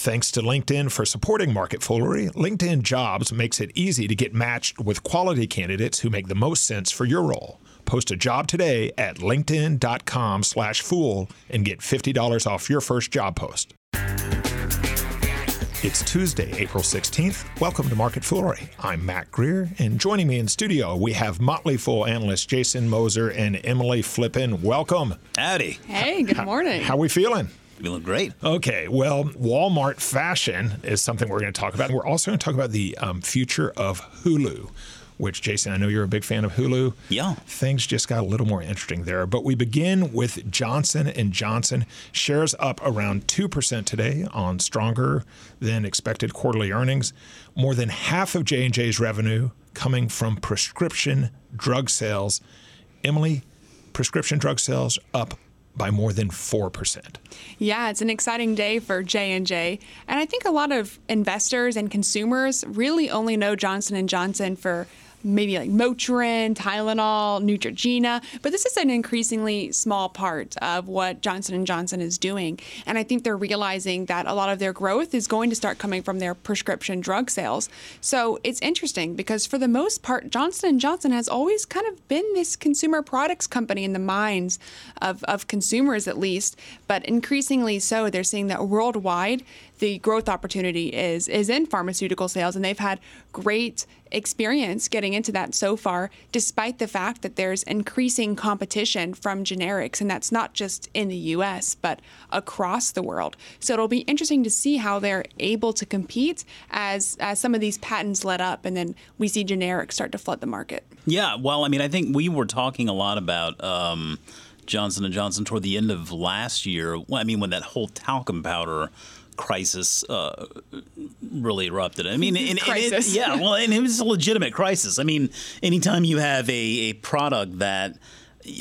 Thanks to LinkedIn for supporting Market Foolery. LinkedIn Jobs makes it easy to get matched with quality candidates who make the most sense for your role. Post a job today at linkedin.com slash fool and get $50 off your first job post. It's Tuesday, April 16th. Welcome to Market Foolery. I'm Mac Greer, and joining me in studio, we have Motley Fool analysts Jason Moser and Emily Flippen. Welcome. Howdy. Hey, good morning. How, how we feeling? Feeling great. Okay, well, Walmart fashion is something we're going to talk about. And we're also going to talk about the um, future of Hulu which Jason, I know you're a big fan of Hulu. Yeah. Things just got a little more interesting there. But we begin with Johnson and Johnson. Shares up around 2% today on stronger than expected quarterly earnings. More than half of J&J's revenue coming from prescription drug sales. Emily, prescription drug sales up by more than 4%. Yeah, it's an exciting day for J&J. And I think a lot of investors and consumers really only know Johnson & Johnson for maybe like Motrin, Tylenol, Neutrogena, but this is an increasingly small part of what Johnson & Johnson is doing. And I think they're realizing that a lot of their growth is going to start coming from their prescription drug sales. So it's interesting because for the most part Johnson & Johnson has always kind of been this consumer products company in the minds of, of consumers at least, but increasingly so they're seeing that worldwide the growth opportunity is is in pharmaceutical sales and they've had great experience getting into that so far despite the fact that there's increasing competition from generics and that's not just in the US but across the world. So it'll be interesting to see how they're able to compete as as some of these patents let up and then we see generics start to flood the market. Yeah well I mean I think we were talking a lot about um, Johnson and Johnson toward the end of last year. I mean when that whole talcum powder crisis uh, really erupted. I mean, and, crisis. And it, yeah, well, and it was a legitimate crisis. I mean, anytime you have a, a product that,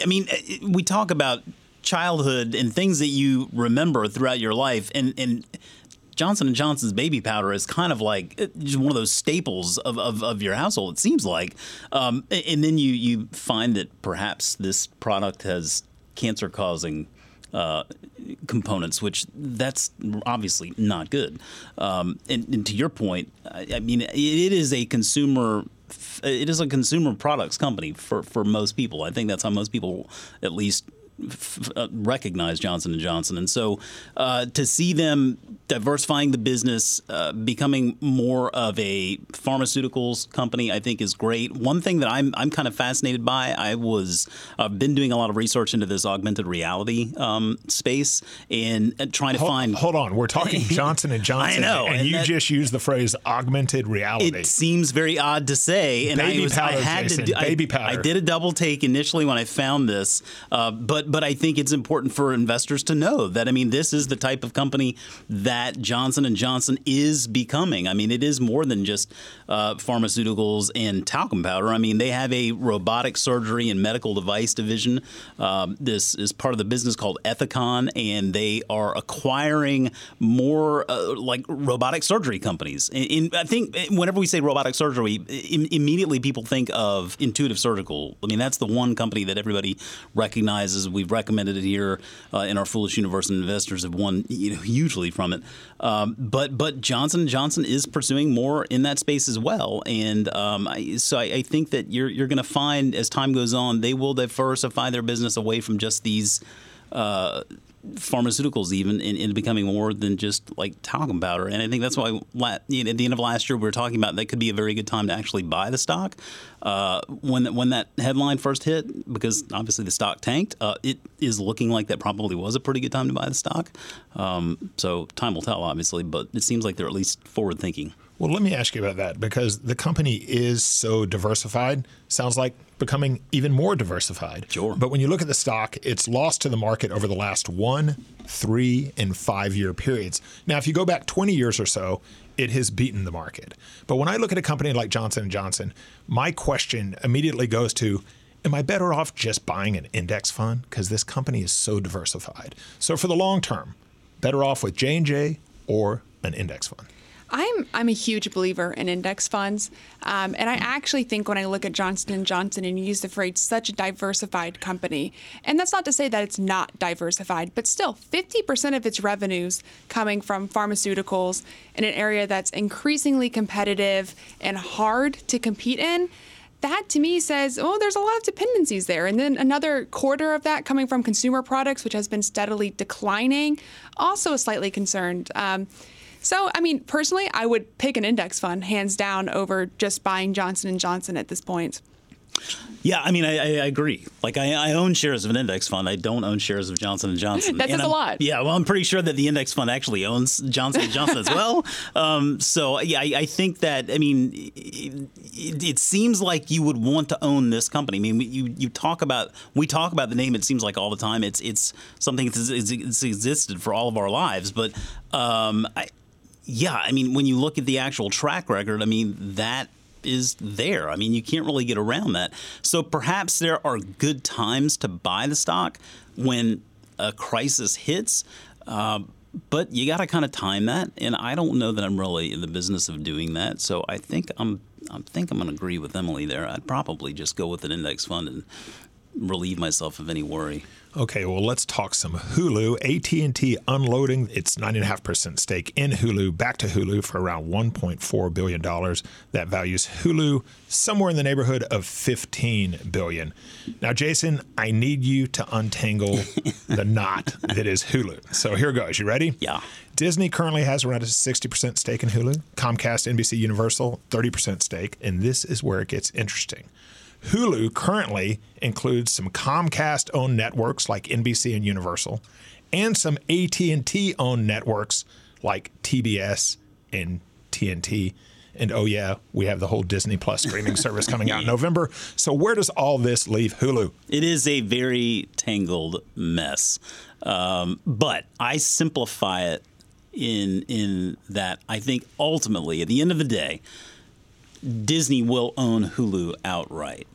I mean, we talk about childhood and things that you remember throughout your life, and and. Johnson and Johnson's baby powder is kind of like uh, just one of those staples of, of, of your household. It seems like, um, and then you you find that perhaps this product has cancer causing uh, components, which that's obviously not good. Um, and, and, to your point, I, I mean, it, it is a consumer. It is a consumer products company for, for most people. I think that's how most people, at least, f- uh, recognize Johnson and Johnson, and so uh, to see them diversifying the business, uh, becoming more of a pharmaceuticals company, I think is great. One thing that I'm I'm kind of fascinated by, I was I've been doing a lot of research into this augmented reality um, space and, and, trying to hold, find. Hold on, we're talking Johnson and Johnson. I know, and, and you that, just used the phrase augmented reality. It seems very odd to say, and baby I, was, powder, I had Jason, to do, baby I, powder. I did a double take initially when I found this, uh, but but I think it's important for investors to know that I mean this is the type of company that Johnson and Johnson is becoming. I mean, it is more than just uh, pharmaceuticals and talcum powder. I mean, they have a robotic surgery and medical device division. Um, this is part of the business called Ethicon, and they are acquiring more uh, like robotic surgery companies. In, I think whenever we say robotic surgery, immediately people think of Intuitive Surgical. I mean, that's the one company that everybody recognizes. We've recommended it here uh, in our Foolish Universe, and investors have won you know, hugely from it. Um, but but Johnson Johnson is pursuing more in that space as well, and um, I, so I, I, think that you're you're going to find as time goes on they will diversify their business away from just these. Uh, pharmaceuticals even into becoming more than just like talcum powder. And I think that's why you know, at the end of last year we were talking about that could be a very good time to actually buy the stock. Uh, when when that headline first hit, because obviously the stock tanked, uh, it is looking like that probably was a pretty good time to buy the stock. Um, so time will tell, obviously, but it seems like they're at least forward thinking. Well, let me ask you about that because the company is so diversified. Sounds like becoming even more diversified. Sure. But when you look at the stock, it's lost to the market over the last one, three, and five year periods. Now, if you go back 20 years or so, it has beaten the market. But when I look at a company like Johnson & Johnson, my question immediately goes to am I better off just buying an index fund because this company is so diversified? So for the long term, better off with J&J or an index fund. I'm I'm a huge believer in index funds, um, and I actually think when I look at Johnson and Johnson and use the phrase such a diversified company, and that's not to say that it's not diversified, but still, 50% of its revenues coming from pharmaceuticals in an area that's increasingly competitive and hard to compete in that to me says, oh, there's a lot of dependencies there. And then another quarter of that coming from consumer products, which has been steadily declining, also slightly concerned. Um, so, I mean, personally, I would pick an index fund hands down over just buying Johnson and Johnson at this point. Yeah, I mean, I, I agree. Like, I, I, own shares of an index fund. I don't own shares of Johnson and Johnson. that says a lot. Yeah, well, I'm pretty sure that the index fund actually owns Johnson and Johnson as well. Um, so, yeah, I, I, think that. I mean, it, it, seems like you would want to own this company. I mean, you you talk about we talk about the name. It seems like all the time. It's it's something that's it's, it's existed for all of our lives, but. Um, I, yeah, I mean, when you look at the actual track record, I mean, that is there. I mean, you can't really get around that. So perhaps there are good times to buy the stock when a crisis hits. Uh, but you got to kind of time that, and I don't know that I'm really in the business of doing that. So I think I'm, I think I'm going to agree with Emily there. I'd probably just go with an index fund and relieve myself of any worry. Okay, well, let's talk some Hulu. AT&T unloading its 9.5% stake in Hulu back to Hulu for around $1.4 billion. That values Hulu somewhere in the neighborhood of 15 billion. Now, Jason, I need you to untangle the knot that is Hulu. So here goes. You ready? Yeah. Disney currently has around a 60% stake in Hulu. Comcast, NBC Universal, 30% stake. And this is where it gets interesting. Hulu currently includes some Comcast-owned networks like NBC and Universal, and some AT&T owned networks like TBS and TNT. And oh yeah, we have the whole Disney Plus streaming service coming out in November. So where does all this leave Hulu? It is a very tangled mess, um, but I simplify it in in that I think ultimately, at the end of the day, Disney will own Hulu outright.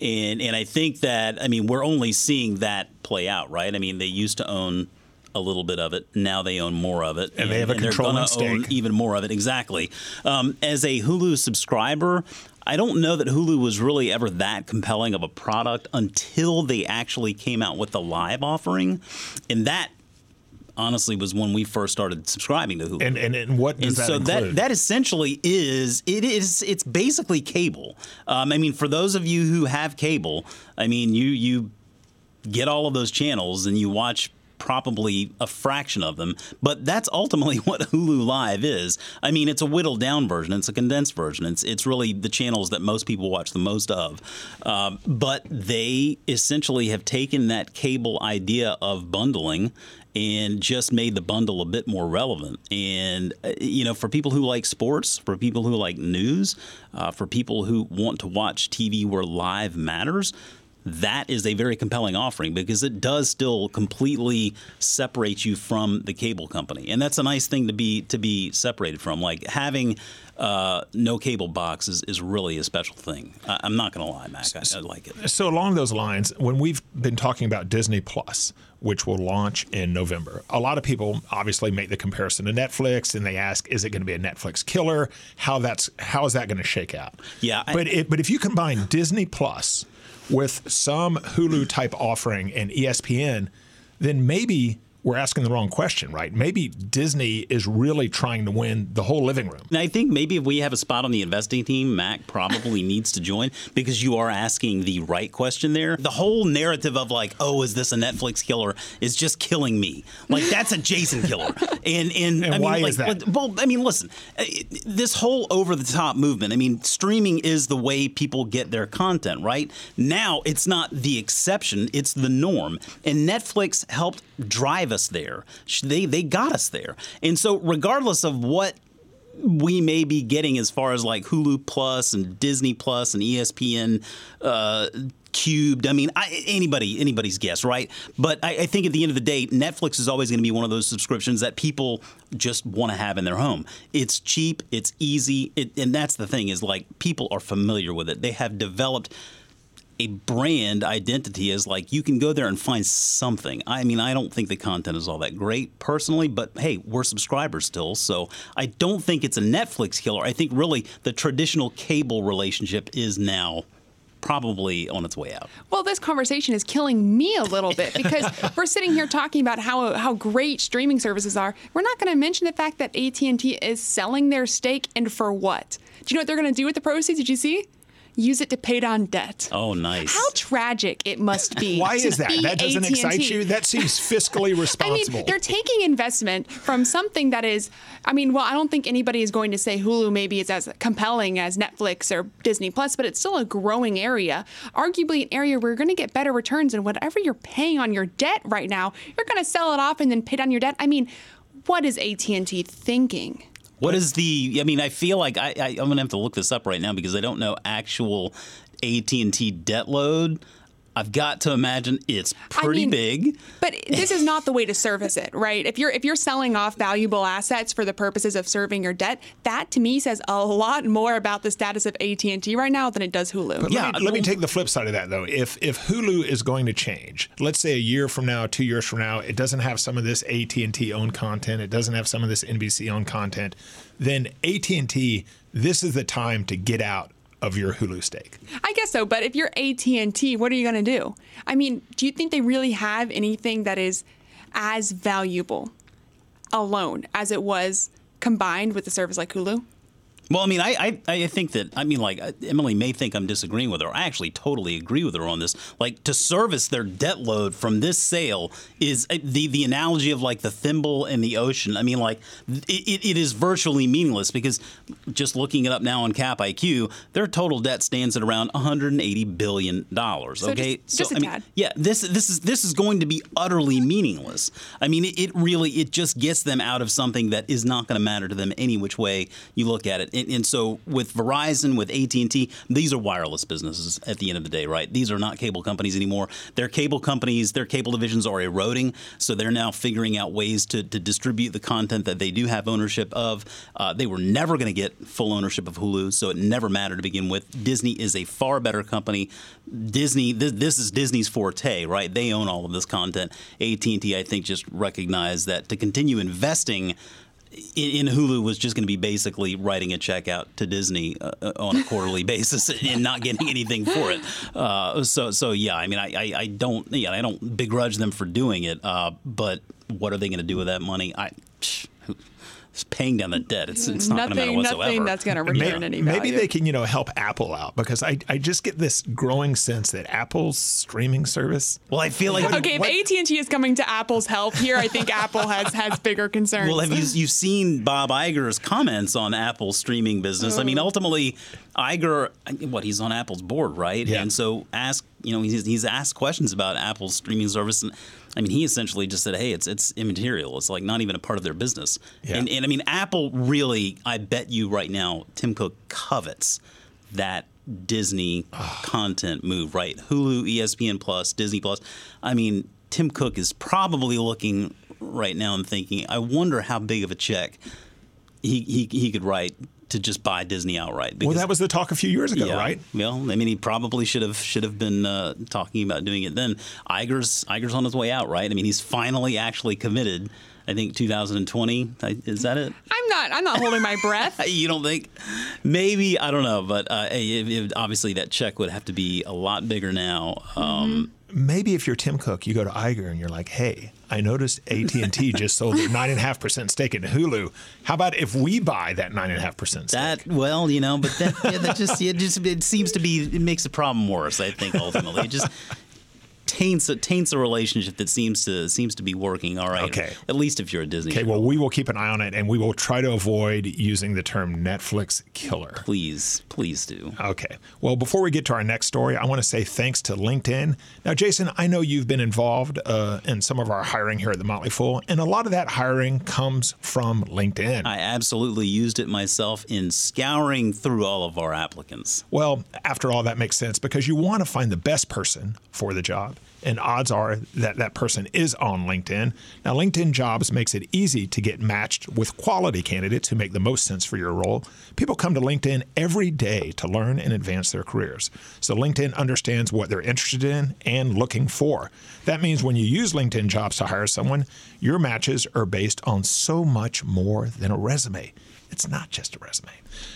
And and I think that I mean we're only seeing that play out, right? I mean they used to own a little bit of it. Now they own more of it, and, and they have a controlling stake. even more of it. Exactly. Um, as a Hulu subscriber, I don't know that Hulu was really ever that compelling of a product until they actually came out with the live offering, and that honestly was when we first started subscribing to Hulu. And and, and what does and that so include? that that essentially is it is it's basically cable. Um, I mean, for those of you who have cable, I mean, you you get all of those channels and you watch probably a fraction of them, but that's ultimately what Hulu Live is. I mean, it's a whittled down version, it's a condensed version. It's it's really the channels that most people watch the most of. Um, but they essentially have taken that cable idea of bundling and just made the bundle a bit more relevant. And, uh, you know, for people who like sports, for people who like news, uh, for people who want to watch TV where live matters, that is a very compelling offering because it does still completely separate you from the cable company, and that's a nice thing to be to be separated from. Like having uh, no cable box is, is really a special thing. I, am not going to lie, Mac. I, I, like it. So along those lines, when we've been talking about Disney Plus, which will launch in November, a lot of people obviously make the comparison to Netflix, and they ask, "Is it going to be a Netflix killer? How that's how is that going to shake out?" Yeah, but it, but if you combine Disney Plus with some Hulu type offering and ESPN, then maybe we're asking the wrong question, right? Maybe Disney is really trying to win the whole living room. And I think maybe if we have a spot on the investing team, Mac probably needs to join because you are asking the right question there. The whole narrative of like, oh, is this a Netflix killer is just killing me. Like that's a Jason killer. And and, and I why mean, is like, that? Well, I mean, listen, uh, this whole over the top movement. I mean, streaming is the way people get their content, right? Now it's not the exception, it's the norm. And Netflix helped drive us there. They they got us there. And so regardless of what we may be getting as far as like Hulu Plus and Disney Plus and ESPN uh, cubed. I mean, I, anybody anybody's guess, right? But I, I, think at the end of the day, Netflix is always going to be one of those subscriptions that people just want to have in their home. It's cheap, it's easy, it, and that's the thing is like people are familiar with it. They have developed a brand identity is like you can go there and find something. I mean, I don't think the content is all that great personally, but hey, we're subscribers still, so I don't think it's a Netflix killer. I think really the traditional cable relationship is now probably on its way out. Well, this conversation is killing me a little bit because we're sitting here talking about how how great streaming services are. We're not going to mention the fact that AT&T is selling their stake and for what? Do you know what they're going to do with the proceeds? Did you see? Use it to pay down debt. Oh, nice. How tragic it must be. Why is that? That doesn't AT&T. excite you? That seems fiscally responsible. I mean, they're taking investment from something that is, I mean, well, I don't think anybody is going to say Hulu maybe is as compelling as Netflix or Disney Plus, but it's still a growing area. Arguably, an area where you're going to get better returns and whatever you're paying on your debt right now, you're going to sell it off and then pay down your debt. I mean, what is AT&T thinking? What is the? I mean, I feel like I, I, I'm gonna have to look this up right now because I don't know actual AT and T debt load. I've got to imagine it's pretty mean, big. But this is not the way to service it, right? If you're if you're selling off valuable assets for the purposes of serving your debt, that to me says a lot more about the status of AT&T right now than it does Hulu. But Yeah, let, me, let me take the flip side of that though. If if Hulu is going to change, let's say a year from now, two years from now, it doesn't have some of this AT and T owned content, it doesn't have some of this NBC owned content, then AT and T, this is the time to get out of your Hulu stake. I guess so, but if you're AT&T, what are you going to do? I mean, do you think they really have anything that is as valuable alone as it was combined with a service like Hulu? Well, I mean, I, I, I think that, I mean, like, uh, Emily may think I'm disagreeing with her. I actually totally agree with her on this. Like, to service their debt load from this sale is uh, the, the analogy of, like, the thimble in the ocean. I mean, like, it, it, is virtually meaningless because just looking it up now on Cap IQ, their total debt stands at around $180 billion. okay? just- just a I mean, yeah, this this is this is going to be utterly meaningless. I mean, it, it really it just gets them out of something that is not going to matter to them any which way you look at it. And, and so with Verizon, with AT and T, these are wireless businesses at the end of the day, right? These are not cable companies anymore. Their cable companies, their cable divisions are eroding, so they're now figuring out ways to, to distribute the content that they do have ownership of. Uh, they were never going to get full ownership of Hulu, so it never mattered to begin with. Disney is a far better company. Disney, this, this is Disney's forte, right? They own all of this content. AT&T, I think, just recognized that to continue investing in, Hulu was just going to be basically writing a check out to Disney uh, uh, on a quarterly basis and not getting anything for it. Uh, so, so yeah, I mean, I, I, I don't, yeah, I don't begrudge them for doing it, uh, but what are they going to do with that money? I. who- It's paying down the debt. It's, it's not going to matter nothing, whatsoever. nothing that's going to return Maybe, any value. maybe they can, you know, help Apple out because I, I just get this growing sense that Apple's streaming service well, I feel like Okay, What- if AT&T is coming to Apple's help here, I think Apple has has bigger concerns. Well, have you you've seen Bob Iger's comments on Apple's streaming business? I Oh. mean, ultimately, Iger, what he's on Apple's board, right? Yeah. And so ask, you know, he's, he's asked questions about Apple's streaming service, and I mean, he essentially just said, "Hey, it's it's immaterial. It's like not even a part of their business." Yeah. And, and I mean, Apple really, I bet you right now, Tim Cook covets that Disney content move, right? Hulu, ESPN Plus, Disney Plus. I mean, Tim Cook is probably looking right now and thinking, I wonder how big of a check he he, he could write to just buy Disney outright. Well, that was the talk a few years ago, yeah. right? Well, I mean, he probably should have should have been uh, talking about doing it then. Iger's Iger's on his way out, right? I mean, he's finally actually committed. I think 2020 is that it? I'm not I'm not holding my breath. You don't think? Maybe I don't know, but uh, it, it- obviously that check would have to be a lot bigger now. Um, Maybe if you're Tim Cook, you go to Iger and you're like, "Hey, I noticed AT and T just sold their nine and a half percent stake in Hulu. How about if we buy that nine and a half percent stake?" That well, you know, but that, yeah, that just it just it seems to be it makes the problem worse. I think ultimately it just taints it taints a relationship that seems to seems to be working all right. Okay. at least if you're a Disney. Okay, show. well, we will keep an eye on it, and we will try to avoid using the term Netflix killer. please, please do. Okay. Well, before we get to our next story, I want to say thanks to LinkedIn. Now, Jason, I know you've been involved uh, in some of our hiring here at the Motley Fool, and a lot of that hiring comes from LinkedIn. I absolutely used it myself in scouring through all of our applicants. Well, after all, that makes sense because you want to find the best person for the job. And odds are that that person is on LinkedIn. Now, LinkedIn Jobs makes it easy to get matched with quality candidates who make the most sense for your role. People come to LinkedIn every day to learn and advance their careers. So, LinkedIn understands what they're interested in and looking for. That means when you use LinkedIn Jobs to hire someone, your matches are based on so much more than a resume. It's not just a resume.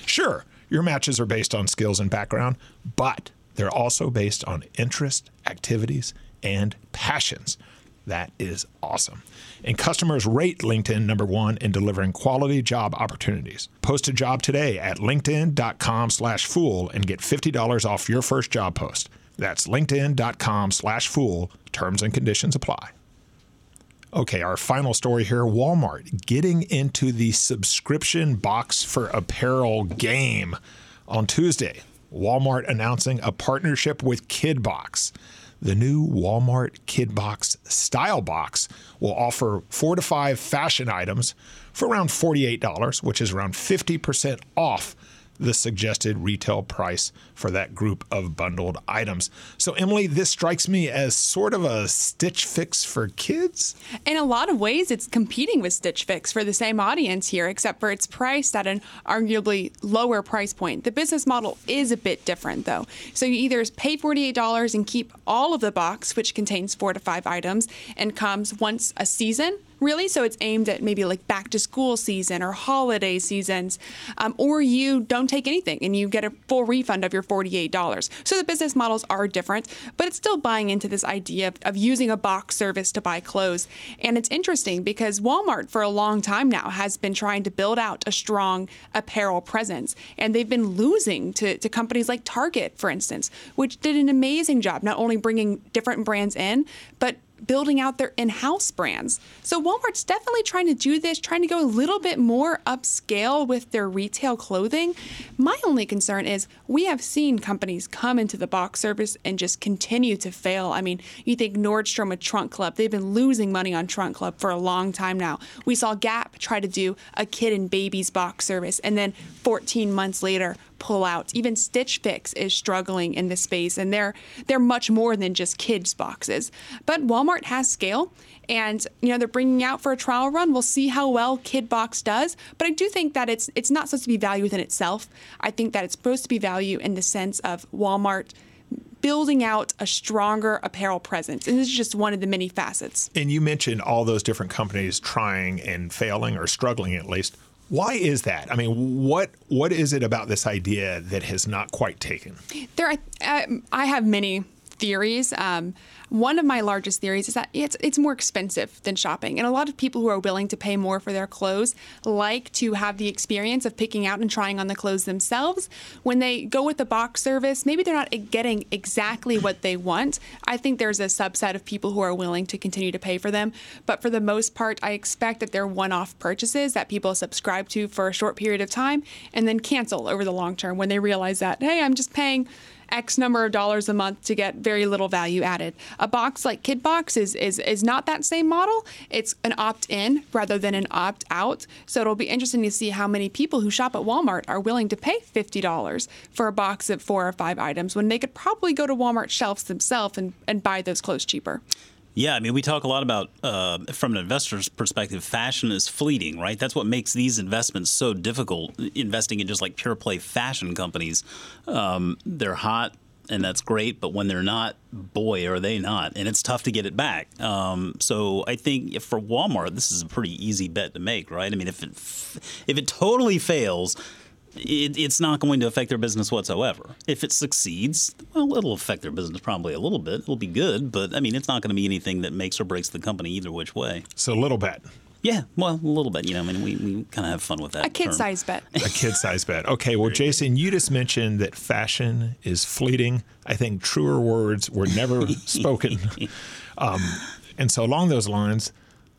Sure, your matches are based on skills and background, but they're also based on interest, activities, and passions. That is awesome. And customers rate LinkedIn number one in delivering quality job opportunities. Post a job today at linkedin.com slash fool and get $50 off your first job post. That's linkedin.com slash fool. Terms and conditions apply. Okay, our final story here Walmart getting into the subscription box for apparel game. On Tuesday, Walmart announcing a partnership with KidBox. The new Walmart KidBox Style Box will offer four to five fashion items for around $48, which is around 50% off the suggested retail price for that group of bundled items. So, Emily, this strikes me as sort of a Stitch Fix for kids. In a lot of ways, it's competing with Stitch Fix for the same audience here, except for it's priced at an arguably lower price point. The business model is a bit different, though. So, you either pay $48 and keep all of the box, which contains four to five items and comes once a season really. So it's aimed at maybe like back to school season or holiday seasons, um, or you don't take anything and you get a full refund of your $48. So the business models are different, but it's still buying into this idea of, of using a box service to buy clothes. And it's interesting because Walmart for a long time now has been trying to build out a strong apparel presence. And they've been losing to, to companies like Target, for instance, which did an amazing job not only bringing different brands in, but building out their in-house brands. So Walmart's definitely trying to do this, trying to go a little bit more upscale with their retail clothing. My only concern is we have seen companies come into the box service and just continue to fail. I mean, you think Nordstrom with Trunk Club, they've been losing money on Trunk Club for a long time now. We saw Gap try to do a kid and babies box service and then 14 months later pull out. Even Stitch Fix is struggling in this space, and they're they're much more than just kids boxes. But Walmart has scale, and you know they're bringing out for a trial run. We'll see how well Kid Box does, but I do think that it's it's not supposed to be value within itself. I think that it's supposed to be value in the sense of Walmart building out a stronger apparel presence. And this is just one of the many facets. And you mentioned all those different companies trying and failing or struggling at least. Why is that? I mean, what what is it about this idea that has not quite taken? There, I, I, I have many theories. Um, one of my largest theories is that it's it's more expensive than shopping, and a lot of people who are willing to pay more for their clothes like to have the experience of picking out and trying on the clothes themselves. When they go with the box service, maybe they're not getting exactly what they want. I think there's a subset of people who are willing to continue to pay for them, but for the most part, I expect that they're one-off purchases that people subscribe to for a short period of time and then cancel over the long term when they realize that hey, I'm just paying X number of dollars a month to get very little value added. A box like KidBox is is is not that same model. It's an opt-in rather than an opt-out. So it'll be interesting to see how many people who shop at Walmart are willing to pay $50 for a box of four or five items when they could probably go to Walmart shelves themselves and, and buy those clothes cheaper. Yeah, I mean, we talk a lot about, uh, from an investor's perspective, fashion is fleeting, right? That's what makes these investments so difficult. Investing in just like pure play fashion companies, um, they're hot and that's great, but when they're not, boy, are they not, and it's tough to get it back. Um, so I think for Walmart, this is a pretty easy bet to make, right? I mean, if it if it totally fails it, it's not going to affect their business whatsoever. If it succeeds, well, it'll affect their business probably a little bit. It'll be good, but I mean, it's not going to be anything that makes or breaks the company either which way. So a little bit. Yeah, well, a little bit. You know, I mean, we, we kind of have fun with that. A kid size bet. a kid size bet. Okay, well, Jason, you just mentioned that fashion is fleeting. I think truer words were never spoken. Um, and so, along those lines,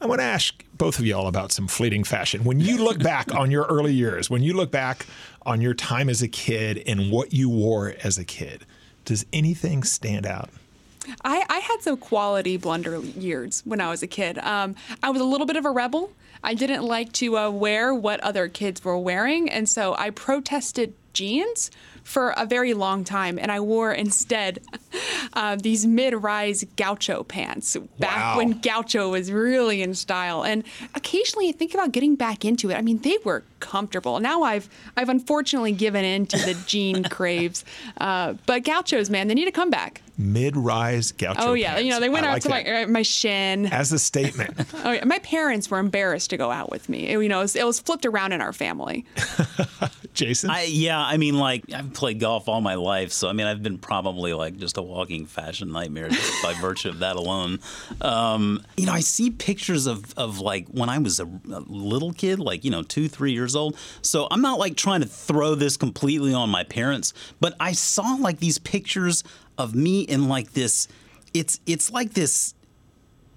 I want to ask both of y'all about some fleeting fashion. When you look back on your early years, when you look back on your time as a kid and what you wore as a kid, does anything stand out? I, I had some quality blunder years when I was a kid. Um, I was a little bit of a rebel. I didn't like to uh, wear what other kids were wearing, and so I protested jeans for a very long time, and I wore instead uh, these mid-rise gaucho pants back Wow. when gaucho was really in style. And occasionally, I think about getting back into it. I mean, they were comfortable. Now I've I've unfortunately given in to the jean craves, uh, but gauchos, man, they need to come back. Mid-rise gaucho. Oh yeah, pants. you know they went I out like to that. my uh, my shin. as a statement. Oh, yeah. My parents were embarrassed to go out with me. It- you know, it was, it was flipped around in our family. Jason, I, yeah, I mean, like I've played golf all my life, so I mean, I've been probably like just a walking fashion nightmare just by virtue of that alone. Um, you know, I see pictures of of like when I was a, a little kid, like you know, two, three years old. So I'm not like trying to throw this completely on my parents, but I saw like these pictures of me in like this. It's it's like this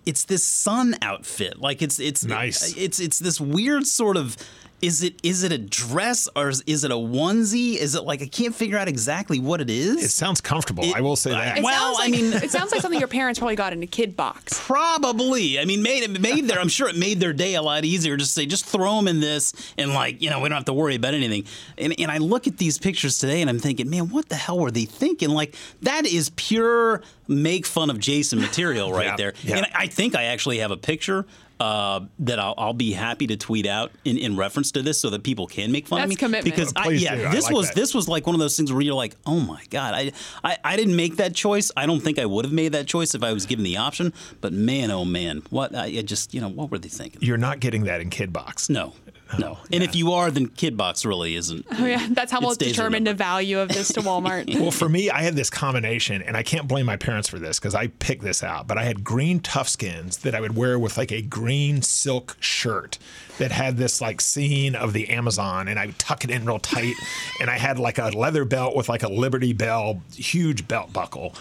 it's this sun outfit. Like it's it's Nice. It's it's this weird sort of. Is it is it a dress or is, is it a onesie? Is it like I can't figure out exactly what it is? it sounds comfortable. I will say that. It Well, sounds I mean- it sounds like something your parents probably got in a kid box. Probably. I mean, made it made their. I'm sure it made their day a lot easier. Just say, just throw them in this, and like you know, we don't have to worry about anything. And and I look at these pictures today, and I'm thinking, man, what the hell were they thinking? Like that is pure make fun of Jason material right Yeah, there. yeah. And I think I actually have a picture. Uh, that I'll, I'll be happy to tweet out in, in reference to this, so that people can make fun of That's me. commitment. Because Oh, I, yeah, do. I this like was that. this was like one of those things where you're like, oh my god, I, I I didn't make that choice. I don't think I would have made that choice if I was given the option. But man, oh man, what I, I just you know what were they thinking? You're not getting that in kid box. No, no. And if you are, then KidBox really isn't. Oh yeah, that's how we'll determine the value of this to Walmart. Well, for me, I had this combination, and I can't blame my parents for this because I picked this out. But I had green toughskins that I would wear with like a green silk shirt that had this like scene of the Amazon, and I would tuck it in real tight. and I had like a leather belt with like a Liberty Bell huge belt buckle.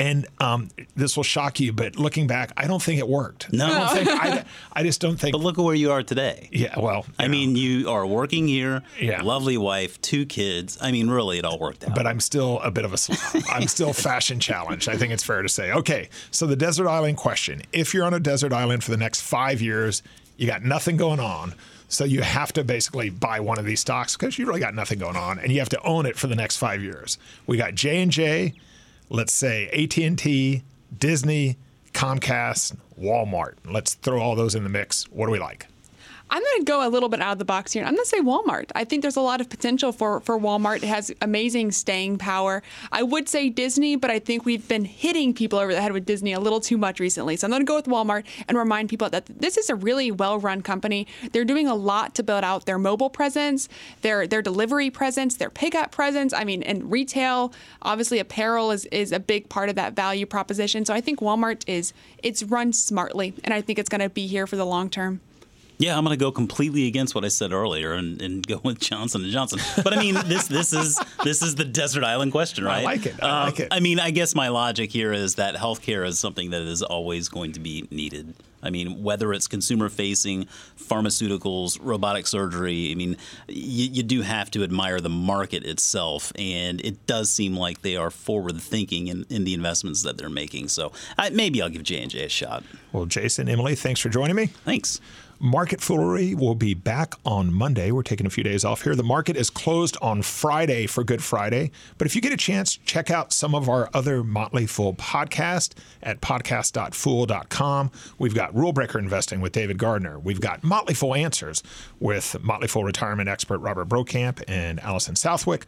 And um, this will shock you, but looking back, I don't think it worked. No. I, don't think, I, I just don't think. But look at where you are today. yeah, well, I know. mean, you are working here, Yeah. lovely wife, two kids. I mean, really, it all worked out. but I'm still a bit of a. I'm still fashion challenged. I think it's fair to say. Okay, so the desert island question: If you're on a desert island for the next five years, you got nothing going on, so you have to basically buy one of these stocks because you really got nothing going on, and you have to own it for the next five years. We got J and J, let's say AT and T, Disney, Comcast, Walmart. Let's throw all those in the mix. What do we like? I'm going to go a little bit out of the box here. I'm going to say Walmart. I think there's a lot of potential for, for Walmart. It has amazing staying power. I would say Disney, but I think we've been hitting people over the head with Disney a little too much recently. So I'm going to go with Walmart and remind people that this is a really well run company. They're doing a lot to build out their mobile presence, their, their delivery presence, their pickup presence. I mean, and retail, obviously apparel is, is a big part of that value proposition. So I think Walmart is, it's run smartly, and I think it's going to be here for the long term. Yeah, I'm going to go completely against what I said earlier and, and go with Johnson and Johnson. But I mean, this this is this is the desert island question, right? I like it. I Um, like it. I mean, I guess my logic here is that healthcare is something that is always going to be needed. I mean, whether it's consumer facing, pharmaceuticals, robotic surgery, I mean, you, you do have to admire the market itself. And it does seem like they are forward thinking in, in the investments that they're making. So I, maybe I'll give J&J a shot. Well, Jason, Emily, thanks for joining me. Thanks. Market Foolery will be back on Monday. We're taking a few days off here. The market is closed on Friday for Good Friday. But if you get a chance, check out some of our other Motley Fool podcast at podcast.fool.com. We've got Rule Breaker Investing with David Gardner. We've got Motley Fool Answers with Motley Fool retirement expert Robert Brokamp and Allison Southwick.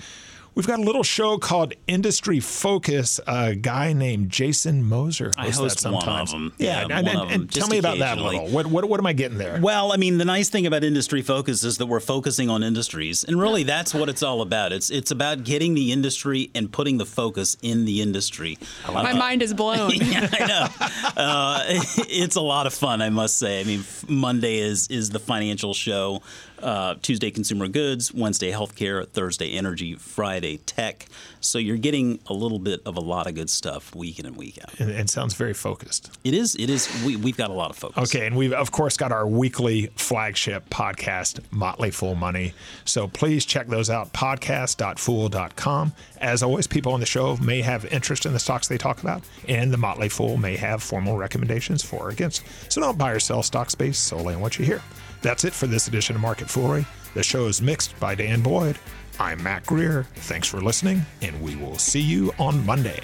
We've got a little show called Industry Focus. A guy named Jason Moser I hosts host that one of sometimes. them. Yeah, Yeah, and, one and- of them, and tell me about that a little. What, what, what am I getting there? Well, I mean, the nice thing about industry focus is that we're focusing on industries, and really, that's what it's all about. It's it's about getting the industry and putting the focus in the industry. My mind is blown. yeah, I know. Uh, it's a lot of fun, I must say. I mean, Monday is is the financial show. Uh, Tuesday, consumer goods. Wednesday, healthcare. Thursday, energy. Friday, tech. So you're getting a little bit of a lot of good stuff week in and week out. and, and sounds very focused. It is. It is. We, we've got a lot of focus. Okay, and we've of course got our weekly flagship podcast, Motley Fool Money. So please check those out, podcast.fool.com. As always, people on the show may have interest in the stocks they talk about, and the Motley Fool may have formal recommendations for or against. So don't buy or sell stocks based solely on what you hear. That's it for this edition of Market Foolery. The show is mixed by Dan Boyd. I'm Mac Greer. Thanks for listening, and we will see you on Monday.